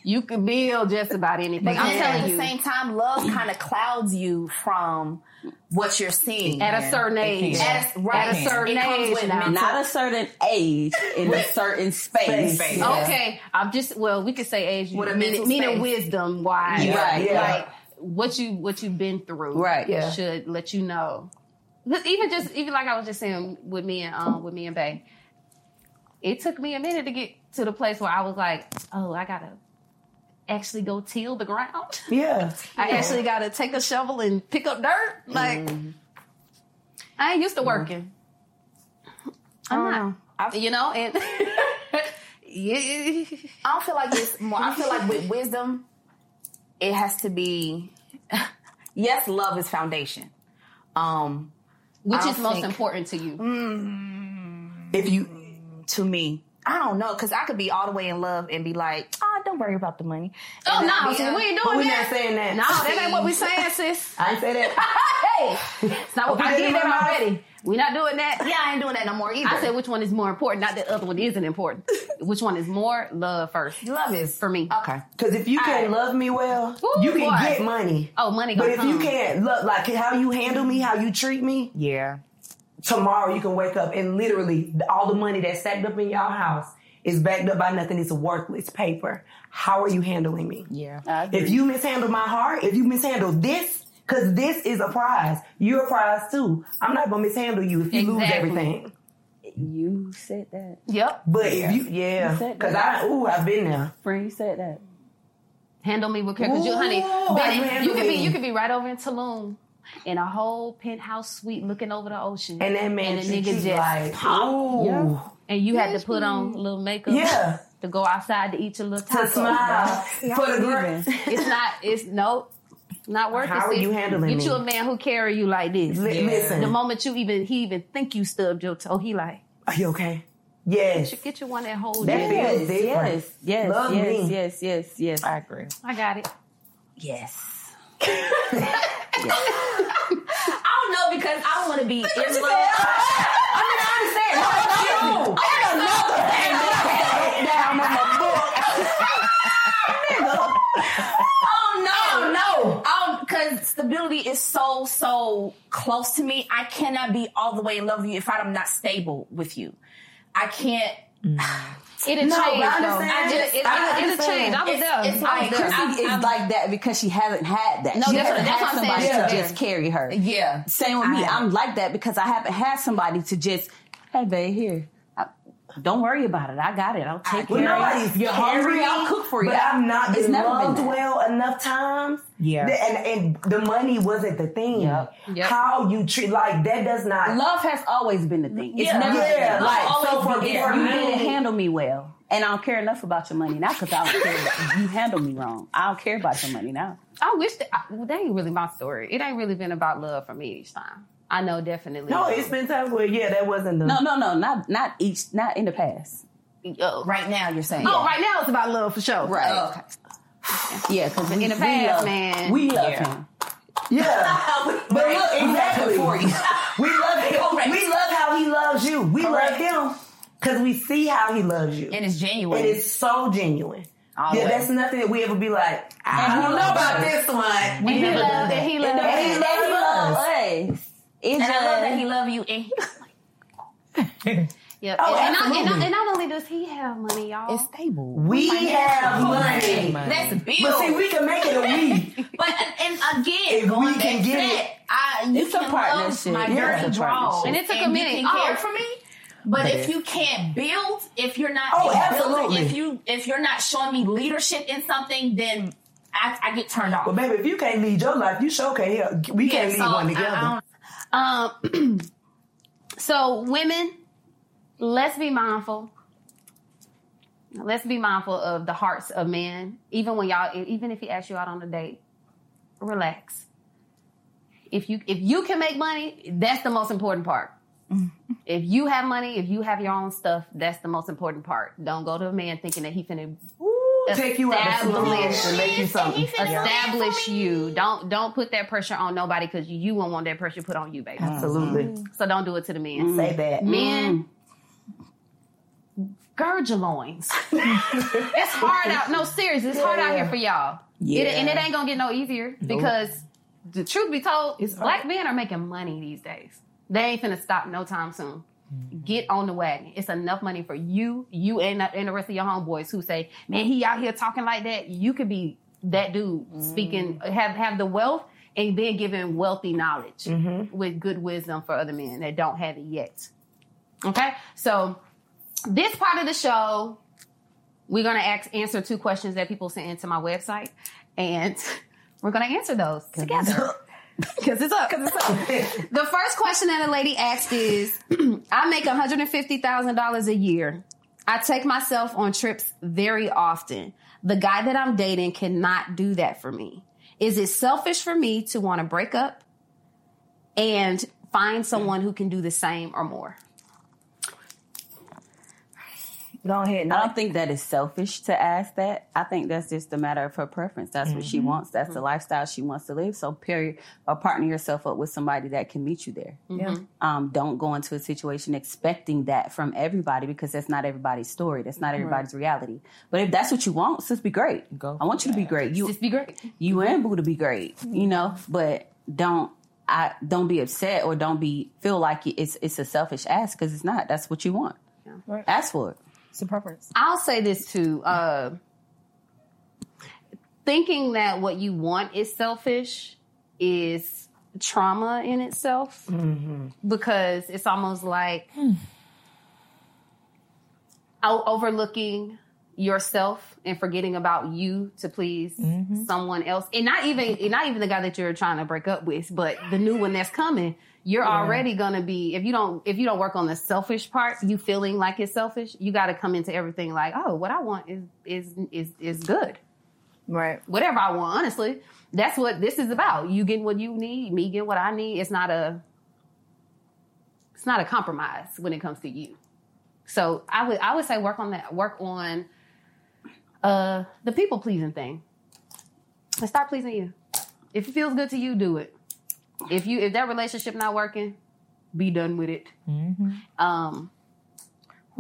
You can build just about anything. I'm
And at
telling
the
you.
same time, love kind of clouds you from what you're seeing.
At a certain age,
At a- right.
at a certain
It comes
age,
with
Not a certain age in a certain space.
Space.
Yeah.
Okay, I'm just well, we could say age,
With a
meaning,
mental
meaning wisdom wise,
Yeah. Right,
yeah.
Like what you what you've been through,
Right.
Yeah.
Should let you know. But even just even like I was just saying with me and um with me and Bay, it took me a minute to get to the place where I was like, oh, I gotta actually go till the ground.
Yeah,
I actually gotta take a shovel and pick up dirt. Like I ain't used to working. I'm not.
I've-
You know, and yeah,
I don't feel like it's more. I feel like with wisdom, it has to be. Yes, love is foundation. Um,
which
I
is most
think-
important to you.
if you
to me, I don't know because I could be all the way in love and be like, "Oh, don't worry about the money."
Oh no,
I'll be, uh,
we ain't
but
doing
we
that.
not saying that.
No, that ain't what we saying, sis.
I ain't say that.
hey, it's not what
Okay,
I did that
then,
already. We not doing that.
Yeah, I ain't doing that no more either.
I said which one is more important, not that the other one isn't important. which one is more love first
love is
for me.
okay.
Because if you can't
Alright.
love me well,
Ooh,
you can
boy.
get money.
Oh, money
But
gonna
if you can't look like how you handle me, how you treat me,
Yeah.
Tomorrow you can wake up and literally all the money that's stacked up in y'all house is backed up by nothing. It's worthless paper. How are you handling me?
Yeah.
If you mishandle my heart, if you mishandle this, because this is a prize, you're a prize too. I'm not gonna mishandle you if you lose everything.
you said that.
Yep.
But if you, yeah, because. I, ooh, I've been there.
Friend, you said that.
Handle me with care, because you, honey,
Ooh, you
you could be you could be right over in Tulum in a whole penthouse suite looking over the ocean,
And that man
and the
treat
nigga just
like,
pop,
ooh,
and you had to put on a little makeup,
Yeah.
to go outside to eat your little
to
taco.
smile for the girl.
It's not. It's no. Not worth it.
How are you handling
Get
me?
you a man who carry you like this.
Li- Listen,
The moment you even he even think you stubbed your toe, he like
are you okay? Yes.
get you one that holds
That
you.
feels different.
Yes, yes,
Love
yes,
me.
yes, yes, yes,
I agree.
I got it.
yes.
I don't know because I want to be in love.
I mean, I understand. No, no, I got another down on the book.
Oh no, no. Um, because stability is so so close to me. I cannot be all the way in love with you if I'm not stable with you. I can't. Mm.
It'll
No,
change
but I
though.
understand.
It, it, it,
I
it'll
understand.
change. I was
It's-
there.
it's
I was
like-
there.
Chrissy is like that because she hasn't had that.
No,
she
that's
hasn't
what- that's
had
what I'm
somebody
saying.
to just carry her.
Yeah.
Same with me.
I-
I'm like that because I haven't had somebody to just, hey, babe, here. I, don't worry about it. I got it. I'll take
Well,
care of
nobody's
you. You're hungry.
carrying,
I'll cook for you.
But I've not
It's
been
never
loved
been that.
well enough times.
Yeah.
That- and and the money wasn't the thing.
Yep.
Yep.
How you treat like that does not.
Love has always been the thing. It's
Yeah.
never
Yeah,
been
like so
always
for,
been
for
you
me,
didn't handle me well, and I don't care enough about your money now because I don't care. that you handle me wrong. I don't care about your money now.
I wish that I, well, that ain't really my story. It ain't really been about love for me each time. I know definitely.
no, it's been times where yeah, that wasn't the.
No, no, no, not not each, not in the past.
Oh,
Right now, you're saying.
Oh, right now it's about love for sure.
Right.
Oh, okay.
Yeah, because
In
we,
the
we
past,
love,
man.
we love
Yeah.
him.
Yeah. but look, exactly.
for you.
We love him. We love how he loves you. We
Correct.
love him because we see how he loves you.
And it's genuine.
And it's so genuine.
All the
yeah, that's nothing that we ever be like, I
And he
don't know about
us.
this one.
And he
never
loved
done that.
he
It
loved
don't-
he
and
loves
he loves
us.
Us. It
and I love
just-
that he love you. And he,
Yep.
Oh,
and, and, not, and, not, and not only does he have money, y'all.
It's stable.
We have money.
that's a bill.
But see, we can make it a we.
But and again,
If
going
we can get
that,
it.
I you
It's a
can
partnership.
love my
Yeah,
dirty
it's a
draws,
partnership.
And it took a
you
minute.
can
Oh.
for me. But if you can't build, if you're not
Oh,
building,
absolutely.
if you if you're not showing me leadership in something, then I, I get turned off.
But baby, if you can't lead your life, you sure can't help. We
Yeah,
can't lead
so
one
I-
together.
I don't- Um, so women, let's be mindful. Let's be mindful of the hearts of men. Even when y'all, even if he asks you out on a date, relax. If you if you can make money, that's the most important part. If you have money, if you have your own stuff, that's the most important part. Don't go to a man thinking that he finna
Take you out the
establish-
and make you something.
establish you. Don't don't put that pressure on nobody because you won't want that pressure put on you, baby.
Absolutely. Mm-hmm.
So don't do it to the men.
Say that.
Men, gird your loins. it's hard out. No, seriously, it's hard out here for y'all.
Yeah.
It, and it ain't gonna get no easier because the truth be told,
It's hard.
black men are making money these days. They ain't finna stop no time soon. Mm-hmm. Get on the wagon. It's enough money for you, you and, and the rest of your homeboys who say, "Man, he out here talking like that." You could be that dude mm-hmm. speaking, have have the wealth, and then giving wealthy knowledge mm-hmm. with good wisdom for other men that don't have it yet. Okay, so this part of the show, we're gonna ask, answer two questions that people sent into my website, and we're gonna answer those together. Because it's up. Because it's up. the first question that a lady asked is I make $150,000 a year. I take myself on trips very often. The guy that I'm dating cannot do that for me. Is it selfish for me to want to break up and find someone who can do the same or more?
Go ahead.
I don't think that is selfish to ask that. I think that's just a matter of her preference. That's what she mm-hmm. wants. That's the mm-hmm. lifestyle she wants to live. So, period. Or partner yourself up with somebody that can meet you there. Yeah. Mm-hmm. Um, don't go into a situation expecting that from everybody because that's not everybody's story. That's not everybody's reality. But if that's what you want, sis, be great.
Go
I want you to be great. You
Just be great.
you and Boo to be great, you know, but don't I don't be upset or don't be feel like it's it's a selfish ask because it's not. That's what you want.
Right.
Ask for it.
It's a preference.
I'll say this too. Uh, thinking that what you want is selfish is trauma in itself because it's almost like o- overlooking yourself and forgetting about you to please mm-hmm. someone else. And not even and not even the guy that you're trying to break up with but the new one that's coming you're already going to be if you don't if you don't work on the selfish part you feeling like it's selfish you got to come into everything like oh what i want is is is is good.
Right.
whatever i want honestly. That's what this is about. You getting what you need me getting what i need. It's not a it's not a compromise when it comes to you. So i would i would say work on that work on uh the people pleasing thing. And start pleasing you. If it feels good to you do it. If you if that relationship not working be done with it. Um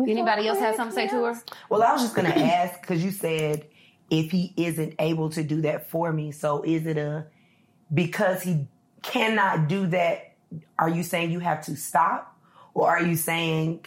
anybody else have something to say to her?
Well, I was just gonna ask because you said if he isn't able to do that for me, so is it a because he cannot do that? Are you saying you have to stop, or are you saying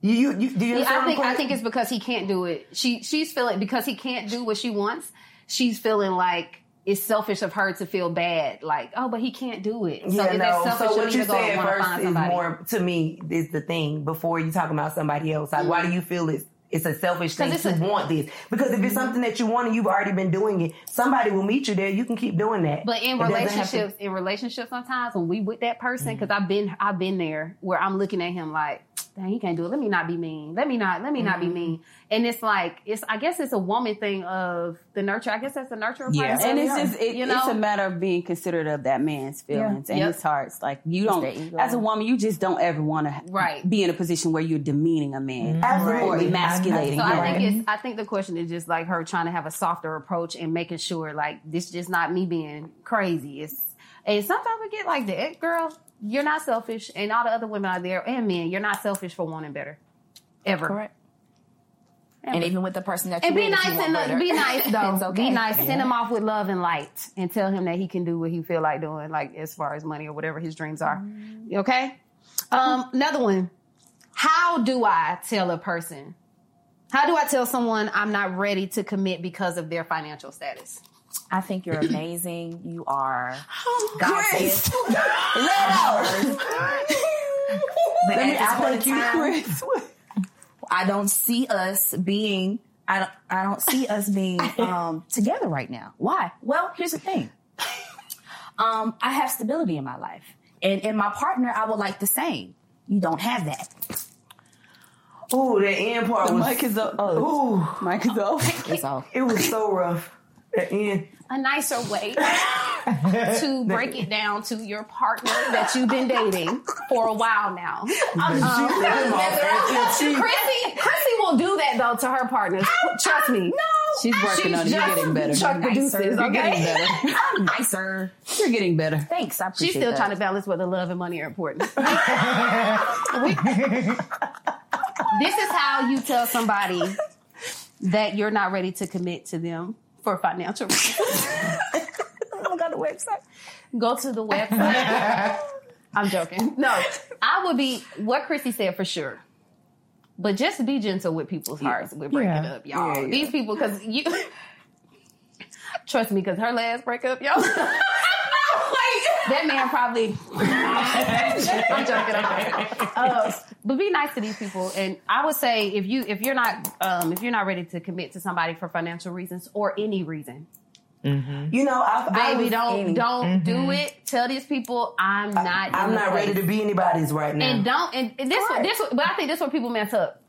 you you, you do you?
Yeah, I think I think it's because he can't do it. She she's feeling because he can't do what she wants. She's feeling like it's selfish of her to feel bad. Like oh, but he can't do it. So
yeah, no.
selfish
So what you
to go and
said first is more to me is the thing before you talking about somebody else. Like, why do you feel it's it's a selfish thing to
a- Mm-hmm.
want this? Because if it's something that you want and you've already been doing it, somebody will meet you there. You can keep doing that.
But in
It doesn't to-
relationships, in relationships, sometimes when we with that person, because I've been I've been there where I'm looking at him like, dang, he can't do it. Let me not be mean. Let me not. Let me not be mm-hmm. mean. And it's like it's. I guess it's a woman thing of the nurture. I guess that's the nurture part.
Yeah.
of who
and it's
are,
just it,
you
it's a matter of being considerate of that man's feelings and
Yep.
his hearts. Like you don't, as a woman, you just don't ever want to
Right.
be in a position where you're demeaning a man mm-hmm. or
Absolutely.
emasculating
So. I think it's. Mm-hmm. I think the question is just like her trying to have a softer approach and making sure like this is just not me being crazy. It's and sometimes we get like that, girl. You're not selfish, and all the other women out there and men, you're not selfish for wanting better, ever.
Correct. And even with the person that you
And be nice and be nice though.
okay.
Be nice. Send him off with love and light, and tell him that he can do what he feel like doing, like as far as money or whatever his dreams are. Okay. Um, another one. How do I tell a person? How do I tell someone I'm not ready to commit because of their financial status?
I think you're amazing. You are
Grace.
God's gift. But
Let me
at this point
ask
in
you,
time,
Chris.
I don't see us being. I don't. I don't see us being um, together right now. Why? Well, here's the thing. Um, I have stability in my life, and in my partner, I would like the same. You don't have that.
Ooh, the end part
The
was.
mic is up. Oh,
Ooh,
mic is off.
It's all.
it was so rough. The
a nicer way to break it down to your partner that you've been dating for a while now. Um, Chrissy, Chrissy will do that though to her partners. Trust me. No,
She's working on it. You're getting better.
Chuck the
Nicer.
deuces,
You're
okay?
getting better.
I'm nicer.
You're getting better.
Thanks. I appreciate it.
She's still
that.
trying to balance whether love and money are important. This is how you tell somebody that you're not ready to commit to them for financial reasons.
Look on the website.
Go to the website. I'm joking. No, I would be what Chrissy said for sure. But just be gentle with people's hearts. We're breaking
Yeah.
up, y'all.
Yeah, yeah.
These people, because you trust me, because her last breakup, y'all. That man probably. I'm joking. I'm joking. Uh, but be nice to these people, and I would say if you if you're not um, if you're not ready to commit to somebody for financial reasons or any reason,
You know, I, I
baby,
was-
don't don't do it. Tell these people I'm not.
I'm not ready to be anybody's right now.
And don't and, and this what this but I think this is what people mess up.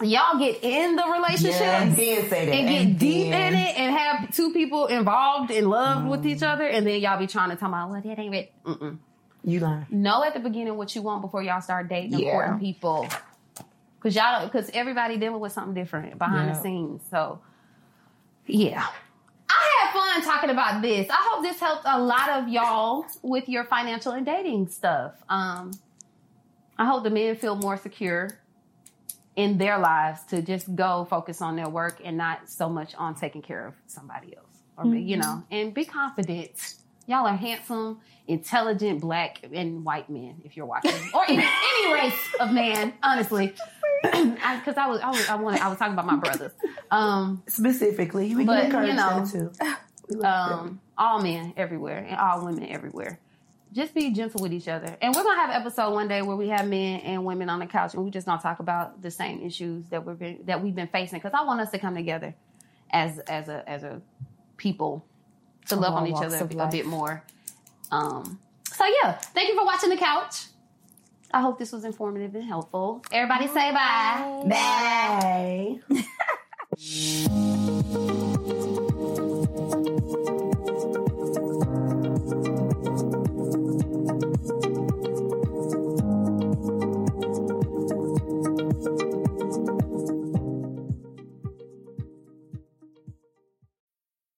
Y'all get in the relationship
yeah, and say that.
and get deep in it and have two people involved and loved with each other, and then y'all be trying to talk about well that ain't it. Mm-mm.
You lying.
Know at the beginning what you want before y'all start dating
Yeah.
important people. Cause y'all because everybody dealing with something different behind the scenes. So yeah. I had fun talking about this. I hope this helped a lot of y'all with your financial and dating stuff. Um, I hope the men feel more secure in their lives to just go focus on their work and not so much on taking care of somebody else or me, you know, and be confident. Y'all are handsome, intelligent black and white men if you're watching, or any, any race of man. Honestly, because I, was I was I wanted I was talking about my brothers. Um,
Specifically, we
But,
can encourage
you know,
that too.
Um, all men everywhere and all women everywhere. Just be gentle with each other. And we're gonna have an episode one day where we have men and women on the couch and we just gonna talk about the same issues that we've been that we've been facing. Because I want us to come together as as a as a people to love on each other
of
a bit more. Um, so yeah, thank you for watching the couch. I hope this was informative and helpful. Everybody say bye.
Bye.